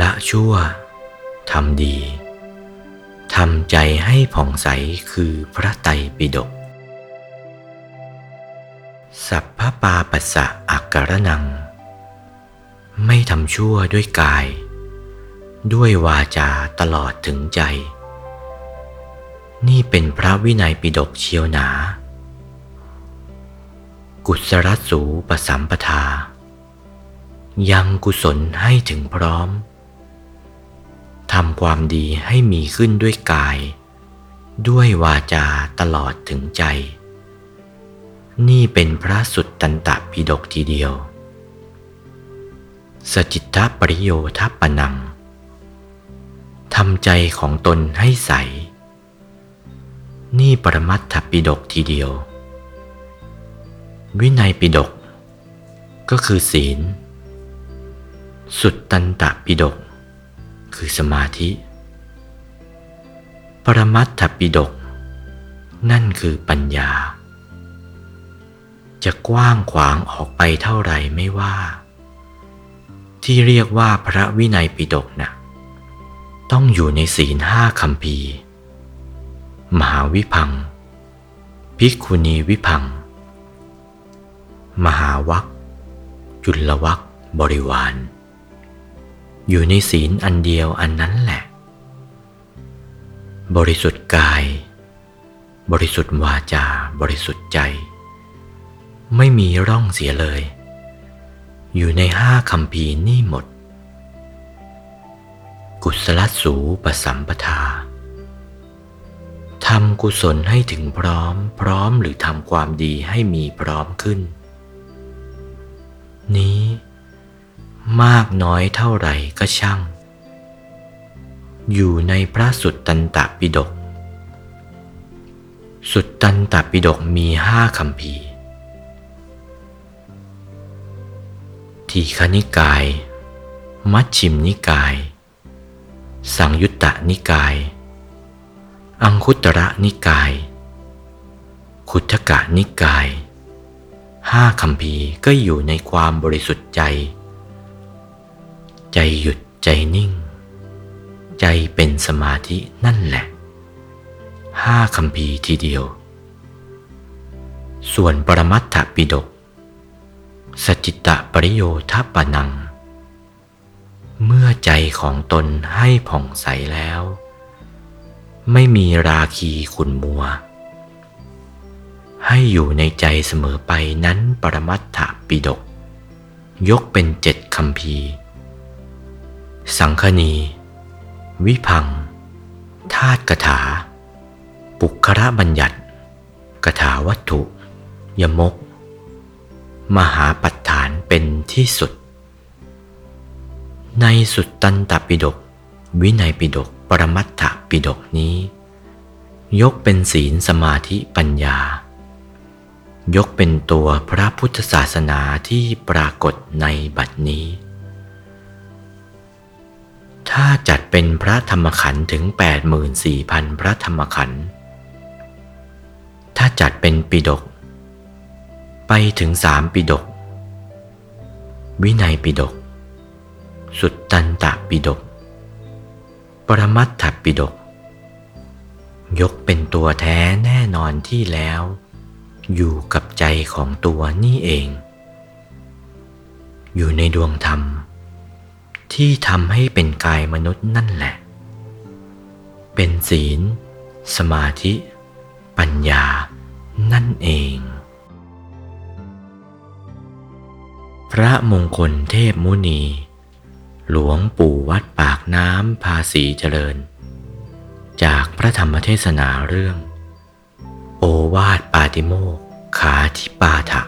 ละชั่ว ทำดี ทำใจให้ผ่องใสคือพระไตรปิฎก สัพพปาปัสสะอักกรนัง ไม่ทำชั่วด้วยกาย ด้วยวาจาตลอดถึงใจ นี่เป็นพระวินัยปิฎกเชียวหนา กุศลสูปสัมปทายังกุศลให้ถึงพร้อม ความดีให้มีขึ้นด้วยกาย ด้วยวาจาตลอดถึงใจ นี่เป็นพระสุตตันตปิฎกทีเดียว สจิตตปริโยทัปนังทำใจของตนให้ใส นี่ปรมัตถปิฎกทีเดียว วินัยปิฎกก็คือศีล สุตตันตปิฎก คือสมาธิ ปรมัตถปิฎกนั่นคือปัญญา จะกว้างขวางออกไปเท่าไหร่ไม่ว่า ที่เรียกว่าพระวินัยปิฎกนะ่ะต้องอยู่ในศีลห้าคำพีมหาวิพังภิกขุณีวิพัง มหาวัคจุลวัคบริวาร อยู่ในศีลอันเดียวอันนั้นแหละ บริสุทธิ์กาย บริสุทธิ์วาจา บริสุทธิ์ใจ ไม่มีร่องเสียเลย อยู่ในห้าคำพีนี่หมด กุศลสูปสัมปทาทำกุศลให้ถึงพร้อม พร้อมหรือทำความดีให้มีพร้อมขึ้น นี้ มากน้อยเท่าไหร่ก็ช่าง อยู่ในพระสุตตันตปิฎกสุตตันตปิฎกมีห้าคำพีทีคณิกาย มัชชิมนิกาย สังยุตตนิกาย อังคุตระนิกาย ขุทกะนิกาย ห้าคำพีก็อยู่ในความบริสุทธิ์ใจ ใจหยุดใจนิ่ง ใจเป็นสมาธินั่นแหละห้าคำพีทีเดียว ส่วนปรมัตถปิฎกสจิตตปริโยทัปปนัง เมื่อใจของตนให้ผ่องใสแล้ว ไม่มีราคีขุนมัว ให้อยู่ในใจเสมอไปนั้นปรมัตถปิฎกยกเป็นเจ็ดคำพี สังคณี วิพัง ธาตุกถา ปุคระบัญญัติกถาวัตถุ ยมก มหาปัฏฐานเป็นที่สุด ในสุดตันตปิฎกวินัยปิฎกปรมัตถปิฎกนี้ ยกเป็นศีลสมาธิปัญญา ยกเป็นตัวพระพุทธศาสนาที่ปรากฏในบัดนี้ จัดเป็นพระธรรมขันธ์ถึง 84,000 พระธรรมขันธ์ ถ้าจัดเป็นปิฎกไปถึงสามปิฎกวินัยปิฎกสุตตันตะปิฎกปรมัตถปิฎกยกเป็นตัวแท้แน่นอนที่แล้ว อยู่กับใจของตัวนี่เอง อยู่ในดวงธรรม ที่ทำให้เป็นกายมนุษย์นั่นแหละ เป็นศีล สมาธิ ปัญญา นั่นเอง พระมงคลเทพมุนี หลวงปู่วัดปากน้ำภาษีเจริญ จากพระธรรมเทศนาเรื่อง โอวาทปาติโมกขาทิปาถะ